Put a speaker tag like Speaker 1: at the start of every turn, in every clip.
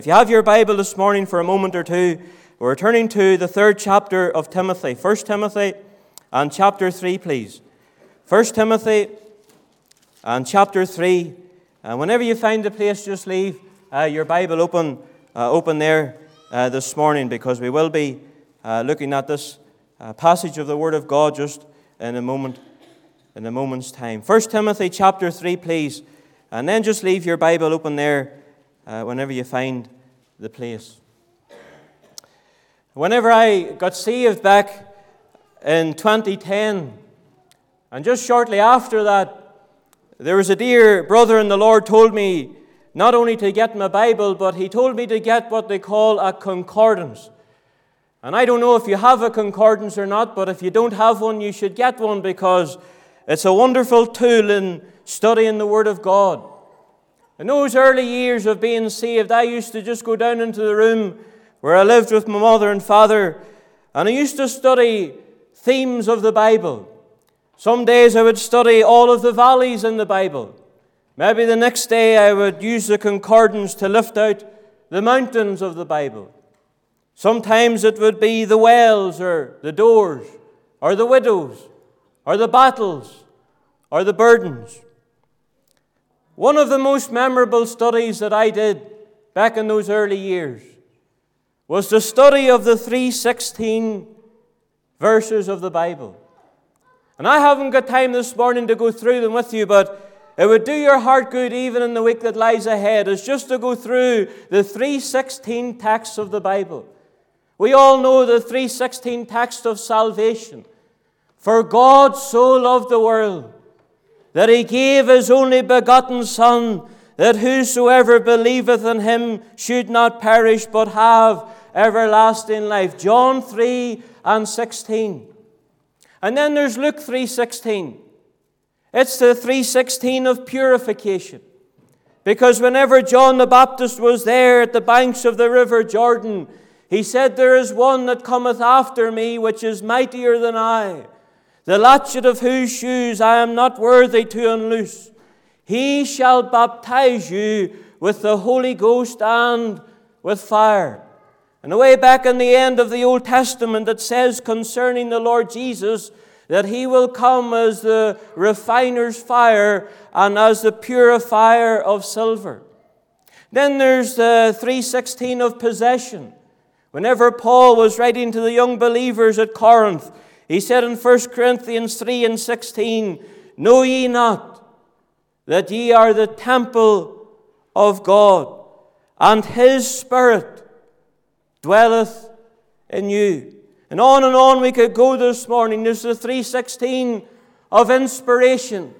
Speaker 1: If you have your Bible this morning for a moment or two, we're turning to the third chapter of Timothy. 1 Timothy and chapter 3, please. 1 Timothy and chapter 3. And whenever you find the place, just leave uh, your Bible open, uh, open there uh, this morning because we will be uh, looking at this uh, passage of the Word of God just in a moment, in a moment's time. 1 Timothy chapter 3, please. And then just leave your Bible open there uh, whenever you find the place. Whenever I got saved back in 2010, and just shortly after that, there was a dear brother in the Lord told me not only to get my Bible, but he told me to get what they call a concordance. And I don't know if you have a concordance or not, but if you don't have one, you should get one because it's a wonderful tool in studying the Word of God. In those early years of being saved, I used to just go down into the room where I lived with my mother and father, and I used to study themes of the Bible. Some days I would study all of the valleys in the Bible. Maybe the next day I would use the concordance to lift out the mountains of the Bible. Sometimes it would be the wells or the doors or the widows or the battles or the burdens. One of the most memorable studies that I did back in those early years was the study of the 316 verses of the Bible. And I haven't got time this morning to go through them with you, but it would do your heart good even in the week that lies ahead, is just to go through the 316 texts of the Bible. We all know the 316 text of salvation. For God so loved the world that he gave his only begotten Son, that whosoever believeth in him should not perish but have everlasting life. John 3 and 16. And then there's Luke 3:16. It's the 316 of purification. Because whenever John the Baptist was there at the banks of the river Jordan, he said, There is one that cometh after me, which is mightier than I the latchet of whose shoes I am not worthy to unloose. He shall baptize you with the Holy Ghost and with fire. And away back in the end of the Old Testament, it says concerning the Lord Jesus that he will come as the refiner's fire and as the purifier of silver. Then there's the 316 of possession. Whenever Paul was writing to the young believers at Corinth, he said in 1 Corinthians 3 and 16, Know ye not that ye are the temple of God, and his Spirit dwelleth in you. And on and on we could go this morning. There's the 316 of inspiration.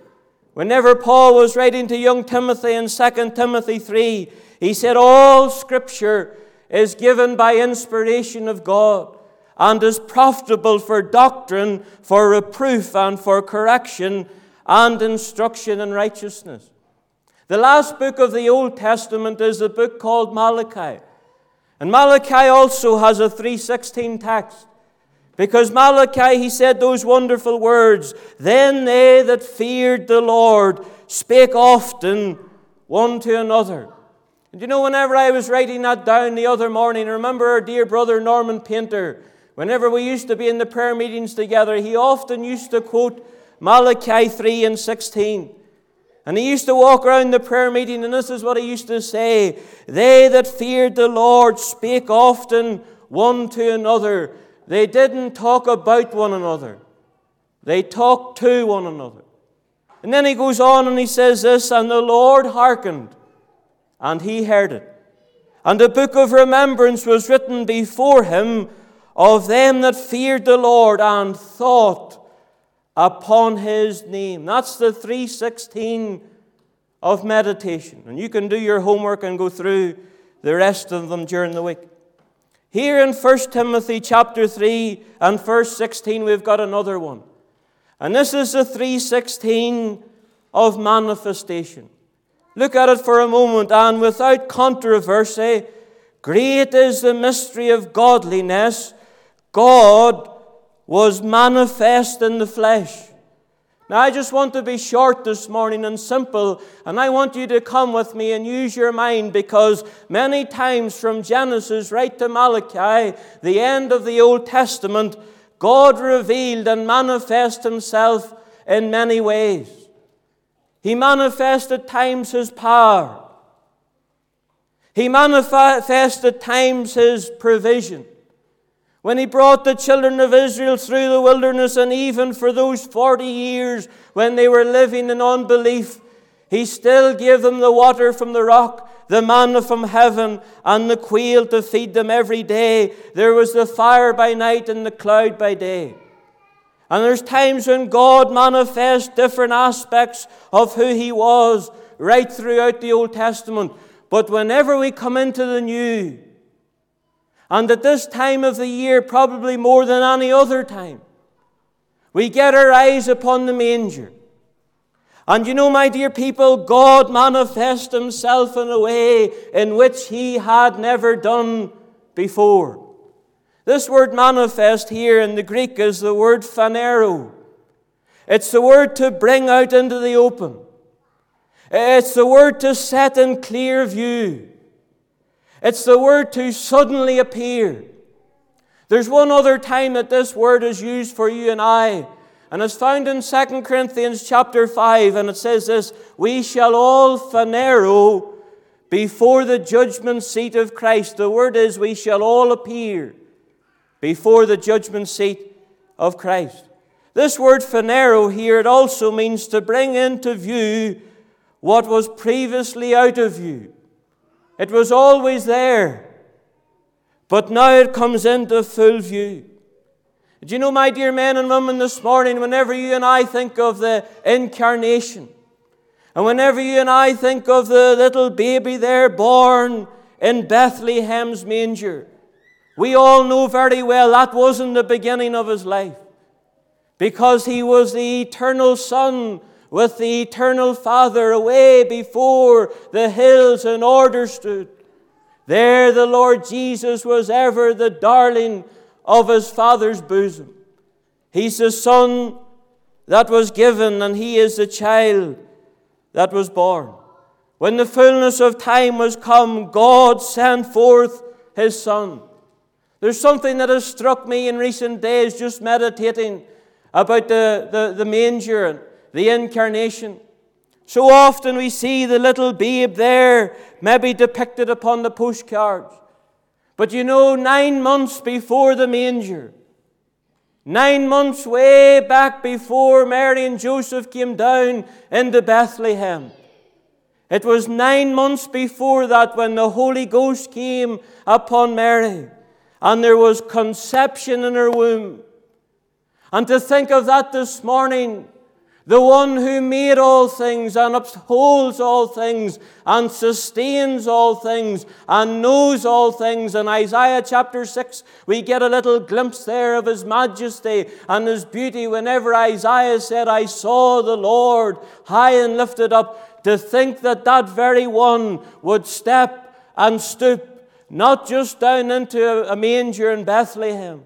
Speaker 1: Whenever Paul was writing to young Timothy in 2 Timothy 3, he said, All scripture is given by inspiration of God and is profitable for doctrine, for reproof, and for correction, and instruction in righteousness. The last book of the Old Testament is a book called Malachi. And Malachi also has a 316 text. Because Malachi, he said those wonderful words Then they that feared the Lord spake often one to another. And you know, whenever I was writing that down the other morning, I remember our dear brother Norman Painter Whenever we used to be in the prayer meetings together, he often used to quote Malachi 3 and 16. And he used to walk around the prayer meeting, and this is what he used to say They that feared the Lord spake often one to another. They didn't talk about one another, they talked to one another. And then he goes on and he says this And the Lord hearkened, and he heard it. And a book of remembrance was written before him of them that feared the Lord and thought upon his name. That's the 316 of meditation. And you can do your homework and go through the rest of them during the week. Here in 1 Timothy chapter 3 and verse 16, we've got another one. And this is the 316 of manifestation. Look at it for a moment, and without controversy, great is the mystery of godliness. God was manifest in the flesh, Now, I just want to be short this morning and simple, and I want you to come with me and use your mind because many times from Genesis right to Malachi, the end of the Old Testament, God revealed and manifested Himself in many ways. He manifested times His power. He manifested times His provision. When he brought the children of Israel through the wilderness, and even for those 40 years when they were living in unbelief, he still gave them the water from the rock, the manna from heaven, and the quail to feed them every day. There was the fire by night and the cloud by day. And there's times when God manifests different aspects of who He was right throughout the Old Testament. But whenever we come into the New, and at this time of the year, probably more than any other time, we get our eyes upon the manger. And you know, my dear people, God manifests Himself in a way in which He had never done before. This word manifest here in the Greek is the word phanero. It's the word to bring out into the open. It's the word to set in clear view. It's the word to suddenly appear. There's one other time that this word is used for you and I, and it's found in 2 Corinthians chapter 5, and it says this We shall all phanero before the judgment seat of Christ. The word is, We shall all appear before the judgment seat of Christ. This word phanero here, it also means to bring into view what was previously out of view. It was always there, but now it comes into full view. Do you know, my dear men and women, this morning, whenever you and I think of the incarnation, and whenever you and I think of the little baby there born in Bethlehem's manger, we all know very well that wasn't the beginning of his life. Because he was the eternal Son with the eternal Father away before the hills in order stood. There the Lord Jesus was ever the darling of his Father's bosom. He's the Son that was given, and he is the child that was born. When the fullness of time was come, God sent forth his Son. There's something that has struck me in recent days just meditating about the, the, the manger the incarnation. So often we see the little babe there, maybe depicted upon the postcards. But you know, nine months before the manger, nine months way back before Mary and Joseph came down into Bethlehem, it was nine months before that when the Holy Ghost came upon Mary, and there was conception in her womb. And to think of that this morning, the one who made all things and upholds all things and sustains all things and knows all things. In Isaiah chapter 6, we get a little glimpse there of his majesty and his beauty whenever Isaiah said, I saw the Lord high and lifted up. To think that that very one would step and stoop, not just down into a manger in Bethlehem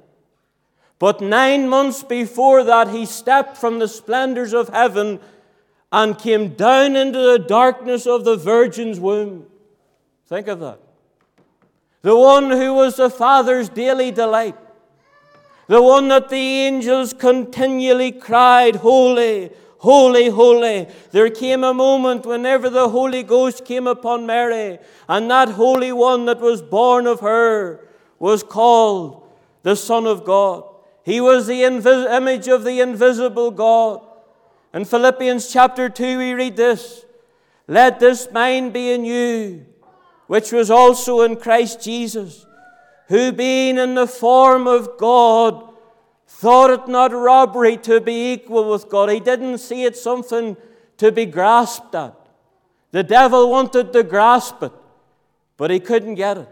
Speaker 1: but nine months before that, he stepped from the splendors of heaven and came down into the darkness of the Virgin's womb. Think of that. The one who was the Father's daily delight. The one that the angels continually cried, Holy, Holy, holy. There came a moment whenever the Holy Ghost came upon Mary, and that Holy One that was born of her was called the Son of God. He was the invis- image of the invisible God. In Philippians chapter 2, we read this Let this mind be in you, which was also in Christ Jesus, who being in the form of God, thought it not robbery to be equal with God. He didn't see it something to be grasped at. The devil wanted to grasp it, but he couldn't get it.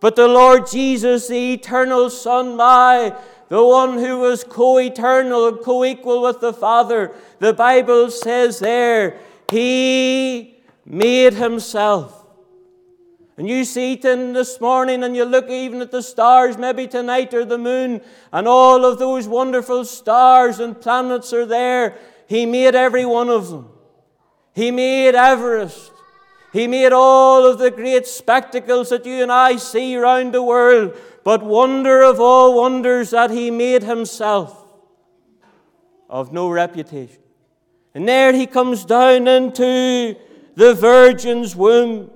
Speaker 1: But the Lord Jesus, the eternal Son, my the one who was co eternal and co equal with the Father. The Bible says there, He made Himself. And you see it in this morning, and you look even at the stars, maybe tonight, or the moon, and all of those wonderful stars and planets are there. He made every one of them. He made Everest. He made all of the great spectacles that you and I see around the world. But wonder of all wonders that He made Himself of no reputation. And there He comes down into the Virgin's womb.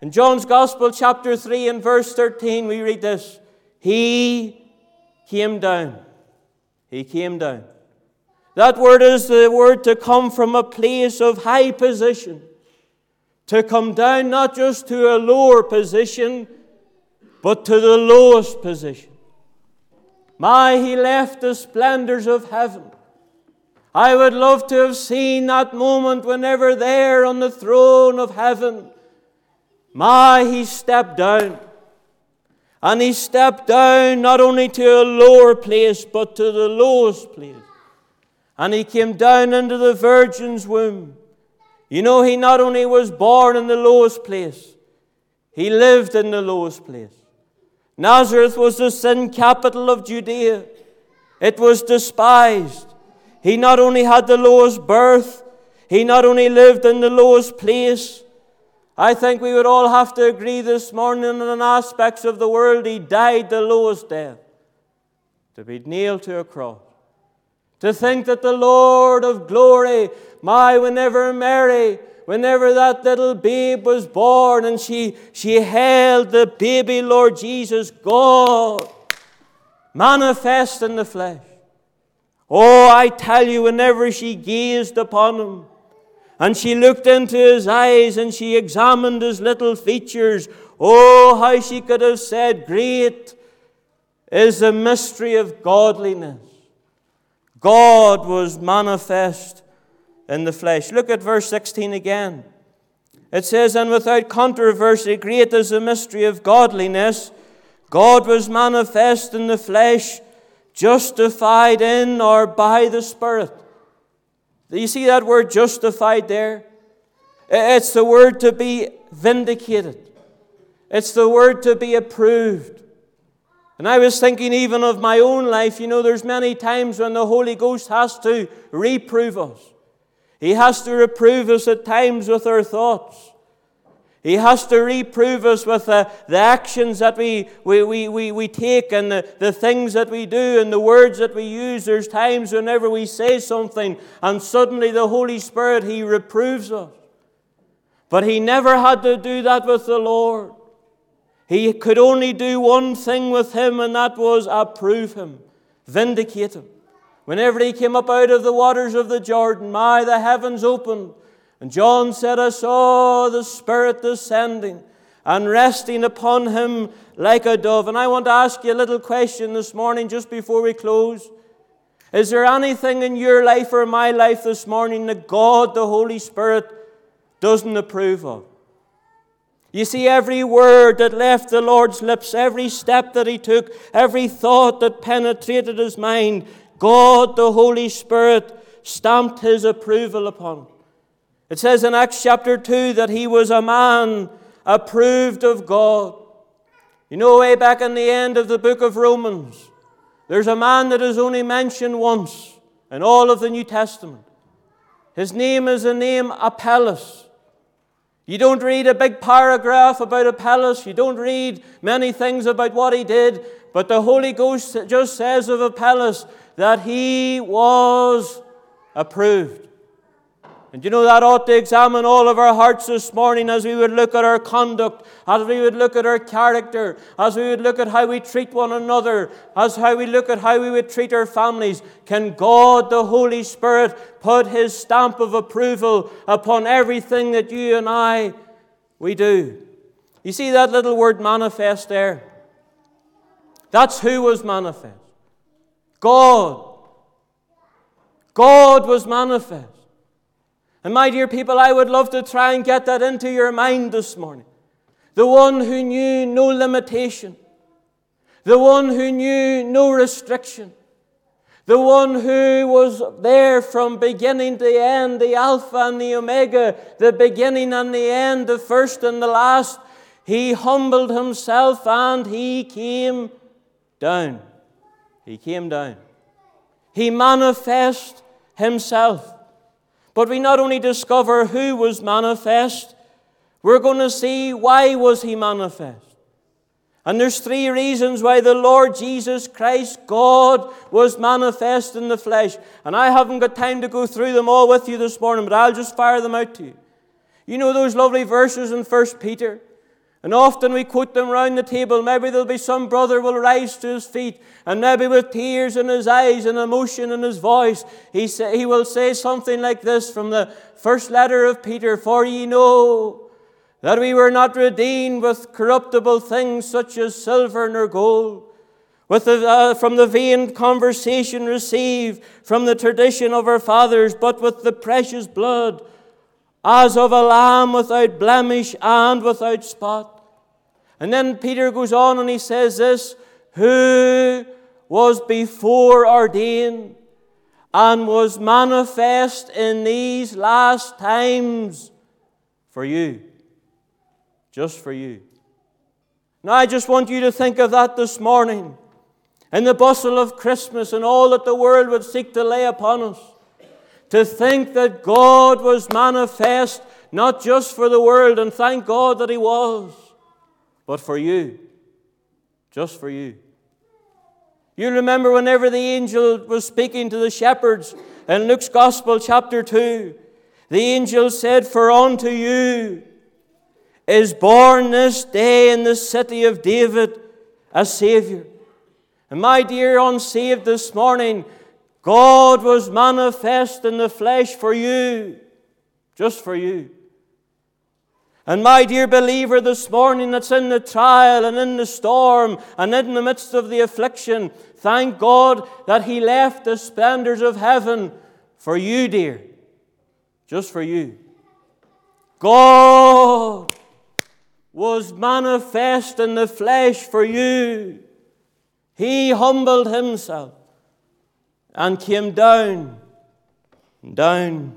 Speaker 1: In John's Gospel, chapter 3, and verse 13, we read this He came down. He came down. That word is the word to come from a place of high position to come down not just to a lower position, but to the lowest position. My, he left the splendors of heaven. I would love to have seen that moment whenever there on the throne of heaven. My, he stepped down. And he stepped down not only to a lower place, but to the lowest place. And he came down into the Virgin's womb. You know, he not only was born in the lowest place, he lived in the lowest place. Nazareth was the sin capital of Judea, it was despised. He not only had the lowest birth, he not only lived in the lowest place. I think we would all have to agree this morning in aspects of the world, he died the lowest death to be nailed to a cross. To think that the Lord of glory, my, whenever Mary, whenever that little babe was born and she, she held the baby Lord Jesus, God, manifest in the flesh. Oh, I tell you, whenever she gazed upon him, and she looked into his eyes and she examined his little features, oh, how she could have said, Great is the mystery of godliness. God was manifest in the flesh. Look at verse 16 again. It says, And without controversy, great is the mystery of godliness. God was manifest in the flesh, justified in or by the Spirit. Do you see that word justified there? It's the word to be vindicated, it's the word to be approved. And I was thinking even of my own life. You know, there's many times when the Holy Ghost has to reprove us. He has to reprove us at times with our thoughts. He has to reprove us with the, the actions that we, we, we, we, we take and the, the things that we do and the words that we use. There's times whenever we say something and suddenly the Holy Spirit, He reproves us. But He never had to do that with the Lord. He could only do one thing with him, and that was approve him, vindicate him. Whenever he came up out of the waters of the Jordan, my, the heavens opened. And John said, I saw the Spirit descending and resting upon him like a dove. And I want to ask you a little question this morning, just before we close. Is there anything in your life or my life this morning that God, the Holy Spirit, doesn't approve of? You see, every word that left the Lord's lips, every step that he took, every thought that penetrated his mind, God, the Holy Spirit, stamped his approval upon. It says in Acts chapter 2 that he was a man approved of God. You know, way back in the end of the book of Romans, there's a man that is only mentioned once in all of the New Testament. His name is the name Apelles. You don't read a big paragraph about Apelles. You don't read many things about what he did. But the Holy Ghost just says of Apelles that he was approved. And you know that ought to examine all of our hearts this morning as we would look at our conduct, as we would look at our character, as we would look at how we treat one another, as how we look at how we would treat our families. Can God, the Holy Spirit, put his stamp of approval upon everything that you and I we do? You see that little word manifest there? That's who was manifest. God. God was manifest. And my dear people, I would love to try and get that into your mind this morning. The one who knew no limitation, the one who knew no restriction, the one who was there from beginning to end, the Alpha and the Omega, the beginning and the end, the first and the last. He humbled himself and he came down. He came down. He manifest himself. But we not only discover who was manifest, we're going to see why was he manifest. And there's three reasons why the Lord Jesus Christ, God, was manifest in the flesh. And I haven't got time to go through them all with you this morning, but I'll just fire them out to you. You know those lovely verses in 1 Peter? And often we quote them round the table. Maybe there'll be some brother will rise to his feet, and maybe with tears in his eyes and emotion in his voice, he, say, he will say something like this from the first letter of Peter For ye know that we were not redeemed with corruptible things such as silver nor gold, with the, uh, from the vain conversation received from the tradition of our fathers, but with the precious blood as of a lamb without blemish and without spot. And then Peter goes on and he says this Who was before ordained and was manifest in these last times for you. Just for you. Now, I just want you to think of that this morning in the bustle of Christmas and all that the world would seek to lay upon us. To think that God was manifest not just for the world, and thank God that He was, but for you. Just for you. You remember whenever the angel was speaking to the shepherds in Luke's Gospel, chapter 2, the angel said, For unto you is born this day in the city of David a Savior. And my dear unsaved this morning, God was manifest in the flesh for you, just for you. And my dear believer, this morning that's in the trial and in the storm and in the midst of the affliction, thank God that He left the splendors of heaven for you, dear. Just for you. God was manifest in the flesh for you. He humbled Himself and came down and down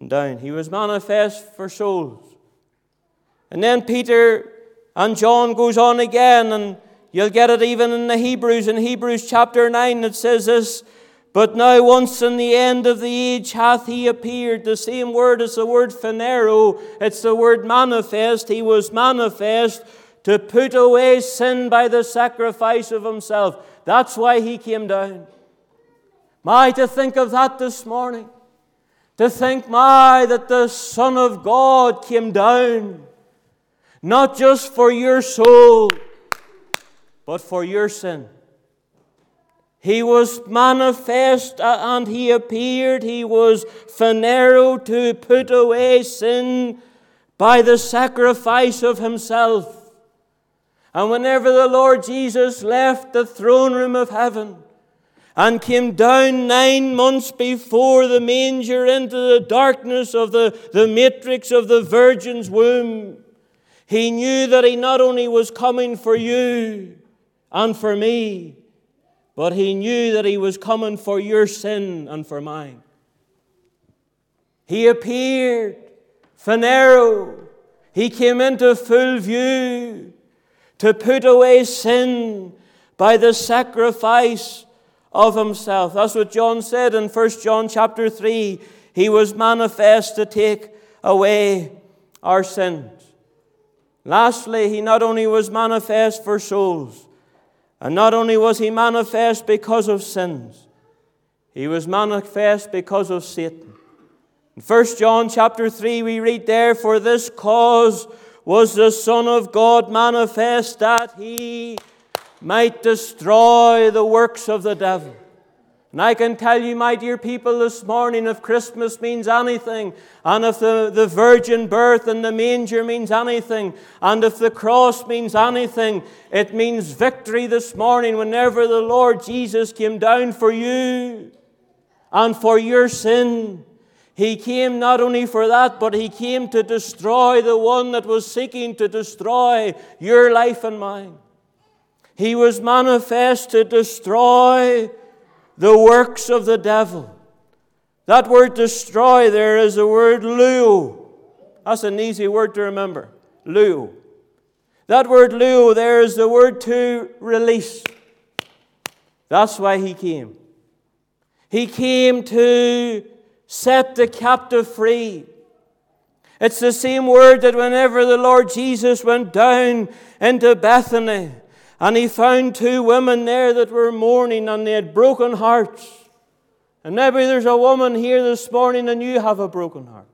Speaker 1: and down. He was manifest for souls. And then Peter and John goes on again, and you'll get it even in the Hebrews. In Hebrews chapter 9, it says this But now, once in the end of the age, hath he appeared. The same word as the word phanero, it's the word manifest. He was manifest to put away sin by the sacrifice of himself. That's why he came down. My, to think of that this morning. To think, my, that the Son of God came down not just for your soul, but for your sin. He was manifest uh, and he appeared. He was phanero to put away sin by the sacrifice of himself. And whenever the Lord Jesus left the throne room of heaven and came down nine months before the manger into the darkness of the, the matrix of the Virgin's womb, he knew that He not only was coming for you and for me, but He knew that He was coming for your sin and for mine. He appeared, Phanero. He came into full view to put away sin by the sacrifice of himself. That's what John said in 1 John chapter 3. He was manifest to take away our sins. Lastly, he not only was manifest for souls, and not only was he manifest because of sins, he was manifest because of Satan. In 1 John chapter 3, we read there, For this cause was the Son of God manifest that he might destroy the works of the devil. And I can tell you, my dear people, this morning, if Christmas means anything, and if the, the virgin birth and the manger means anything, and if the cross means anything, it means victory this morning whenever the Lord Jesus came down for you and for your sin. He came not only for that, but He came to destroy the one that was seeking to destroy your life and mine. He was manifest to destroy the works of the devil. That word destroy there is the word luo. That's an easy word to remember. Luo. That word luo there is the word to release. That's why he came. He came to set the captive free. It's the same word that whenever the Lord Jesus went down into Bethany and he found two women there that were mourning and they had broken hearts. And maybe there's a woman here this morning and you have a broken heart.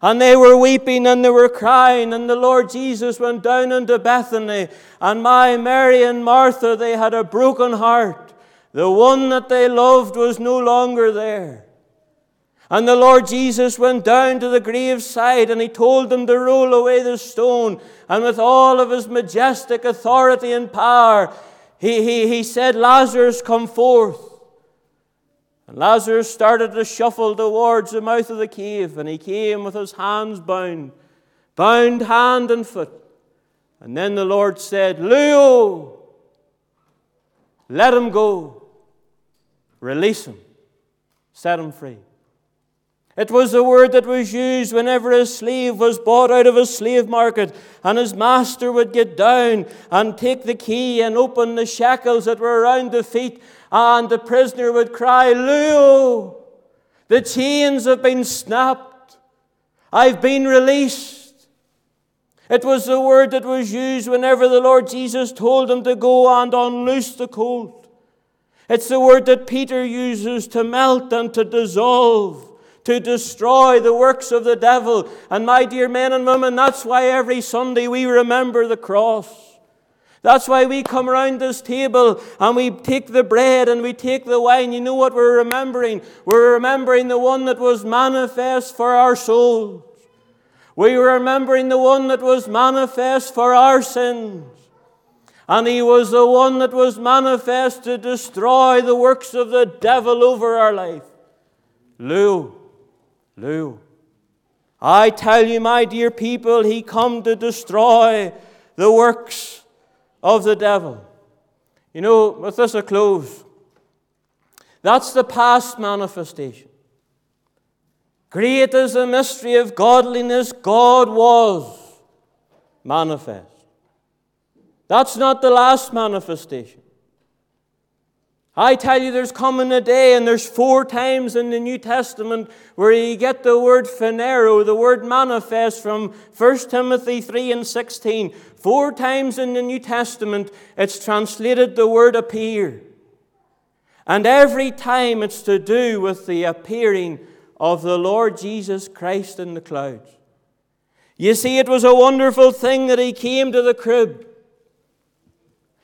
Speaker 1: And they were weeping and they were crying, and the Lord Jesus went down into Bethany. And my Mary and Martha, they had a broken heart. The one that they loved was no longer there. And the Lord Jesus went down to the graveside and he told them to roll away the stone. And with all of his majestic authority and power, he, he, he said, Lazarus, come forth. And Lazarus started to shuffle towards the mouth of the cave, and he came with his hands bound, bound hand and foot. And then the Lord said, Leo, let him go. Release him. Set him free. It was the word that was used whenever a slave was bought out of a slave market, and his master would get down and take the key and open the shackles that were around the feet, and the prisoner would cry, Leo, the chains have been snapped. I've been released. It was the word that was used whenever the Lord Jesus told him to go and unloose the colt. It's the word that Peter uses to melt and to dissolve to destroy the works of the devil. And my dear men and women, that's why every Sunday we remember the cross. That's why we come around this table and we take the bread and we take the wine. You know what we're remembering? We're remembering the one that was manifest for our souls. We are remembering the one that was manifest for our sins. And he was the one that was manifest to destroy the works of the devil over our life. Lou, Lou. I tell you, my dear people, he come to destroy the works of the devil. You know, with this a close. That's the past manifestation. Great is the mystery of godliness, God was manifest. That's not the last manifestation. I tell you, there's coming a day, and there's four times in the New Testament where you get the word phaneroo, the word manifest from 1 Timothy 3 and 16. Four times in the New Testament, it's translated the word appear. And every time it's to do with the appearing of the Lord Jesus Christ in the clouds. You see, it was a wonderful thing that he came to the crib.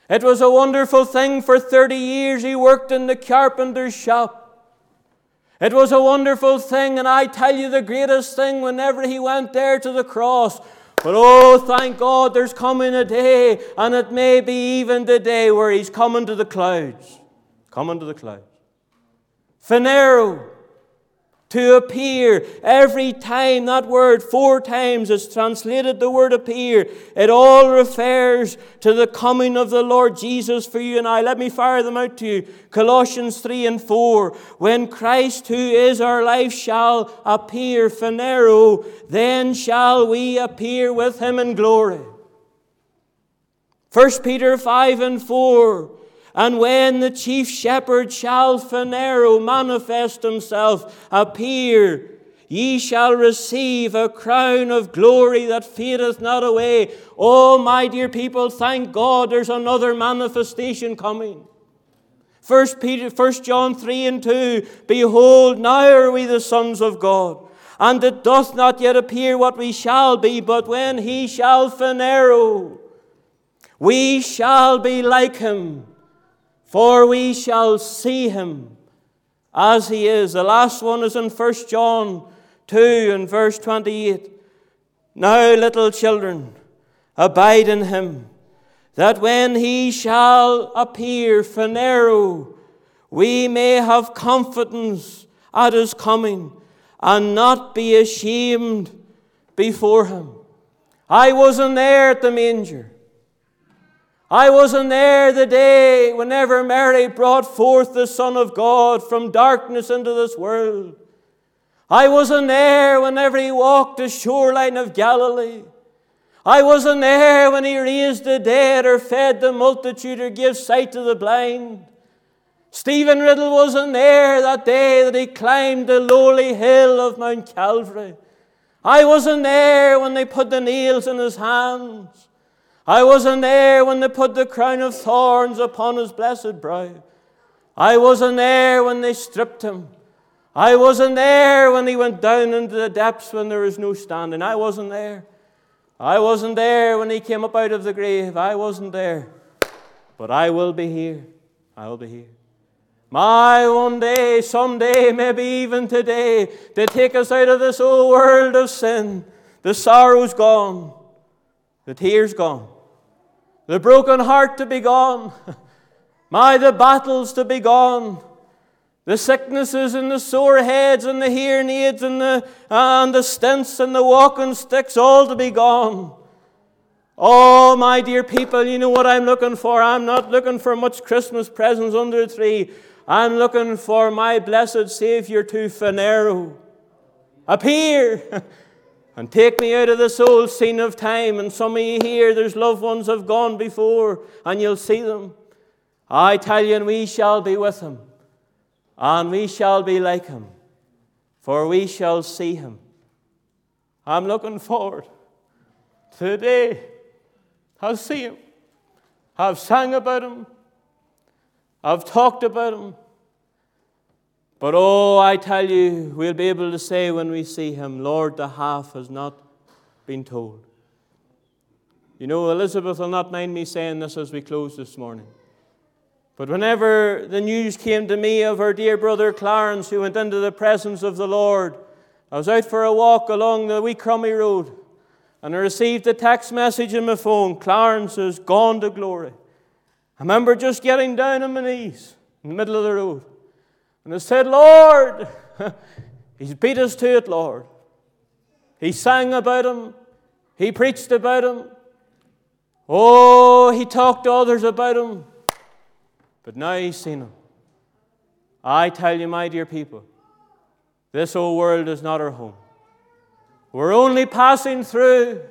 Speaker 1: It was a wonderful thing. For 30 years he worked in the carpenter's shop. It was a wonderful thing, and I tell you the greatest thing whenever he went there to the cross. But oh, thank God there's coming a day, and it may be even the day where he's coming to the clouds. Coming to the clouds. Phaneroo to appear. Every time that word, four times, is translated the word appear, it all refers to the coming of the Lord Jesus for you and I. Let me fire them out to you. Colossians 3 and 4. When Christ, who is our life, shall appear, phaneroo, then shall we appear with him in glory. 1 Peter 5 and 4. And when the chief shepherd shall phaneroo manifest himself, appear, ye shall receive a crown of glory that fadeth not away. Oh, my dear people, thank God there's another manifestation coming. First Peter, First John 3 and 2, Behold, now are we the sons of God. And it doth not yet appear what we shall be, but when he shall phaneroo, we shall be like him for we shall see him as he is. The last one is in 1 John 2 and verse 28. Now, little children, abide in him, that when he shall appear, phaneroo, we may have confidence at his coming and not be ashamed before him. I wasn't there at the manger. I wasn't there the day whenever Mary brought forth the Son of God from darkness into this world. I wasn't there whenever he walked the shoreline of Galilee. I wasn't there when he raised the dead or fed the multitude or gave sight to the blind. Stephen Riddell wasn't there that day that he climbed the lowly hill of Mount Calvary. I wasn't there when they put the nails in his hands. I wasn't there when they put the crown of thorns upon his blessed brow. I wasn't there when they stripped him. I wasn't there when he went down into the depths when there was no standing. I wasn't there. I wasn't there when he came up out of the grave. I wasn't there. But I will be here. I will be here. My one day, someday, maybe even today, to take us out of this old world of sin. The sorrow's gone, the tears gone, the broken heart to be gone. My, the battles to be gone, the sicknesses and the sore heads and the hearing aids and the, and the stents and the walking sticks all to be gone. Oh, my dear people, you know what I'm looking for? I'm not looking for much Christmas presents under the tree. I'm looking for my blessed Savior to Phaneroo. Appear and take me out of this old scene of time. And some of you here, there's loved ones have gone before, and you'll see them. I tell you, and we shall be with him, and we shall be like him, for we shall see him. I'm looking forward today. I'll see him. I've sang about him. I've talked about him. But oh, I tell you, we'll be able to say when we see him, Lord, the half has not been told. You know, Elizabeth will not mind me saying this as we close this morning. But whenever the news came to me of our dear brother Clarence, who went into the presence of the Lord, I was out for a walk along the wee crummy road, and I received a text message in my phone Clarence has gone to glory. I remember just getting down on my knees in the middle of the road. And I said, Lord, He's beat us to it, Lord. He sang about Him, He preached about Him. Oh, He talked to others about Him. But now He's seen Him. I tell you, my dear people, this old world is not our home. We're only passing through.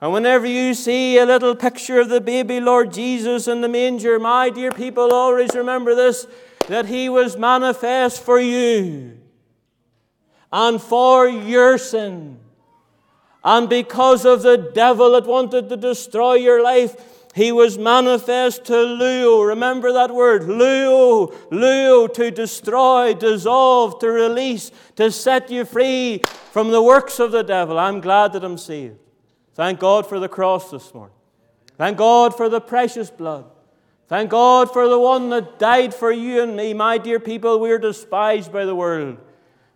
Speaker 1: And whenever you see a little picture of the baby Lord Jesus in the manger, my dear people, always remember this that he was manifest for you and for your sin. And because of the devil that wanted to destroy your life, he was manifest to Leo. Remember that word, Leo, Leo, to destroy, dissolve, to release, to set you free from the works of the devil. I'm glad that I'm saved. Thank God for the cross this morning. Thank God for the precious blood. Thank God for the one that died for you and me. My dear people, we're despised by the world.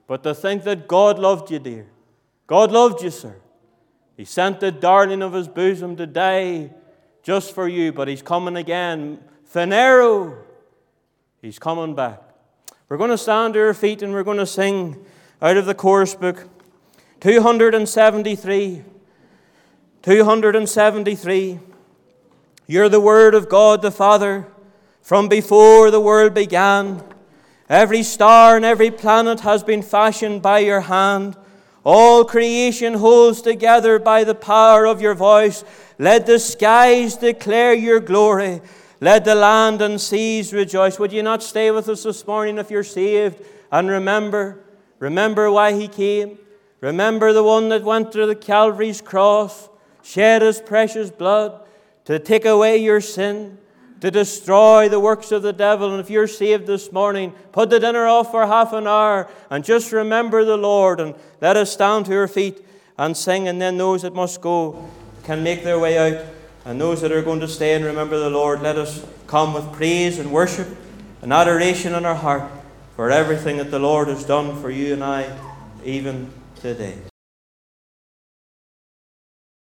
Speaker 1: But to think that God loved you, dear. God loved you, sir. He sent the darling of his bosom to die just for you, but he's coming again. Phaneroo, he's coming back. We're going to stand to our feet and we're going to sing out of the chorus book 273. 273. You're the Word of God the Father from before the world began. Every star and every planet has been fashioned by your hand. All creation holds together by the power of your voice. Let the skies declare your glory. Let the land and seas rejoice. Would you not stay with us this morning if you're saved? And remember, remember why he came. Remember the one that went to the Calvary's cross shed his precious blood to take away your sin, to destroy the works of the devil. And if you're saved this morning, put the dinner off for half an hour and just remember the Lord and let us stand to our feet and sing. And then those that must go can make their way out. And those that are going to stay and remember the Lord, let us come with praise and worship and adoration in our heart for everything that the Lord has done for you and I, even today.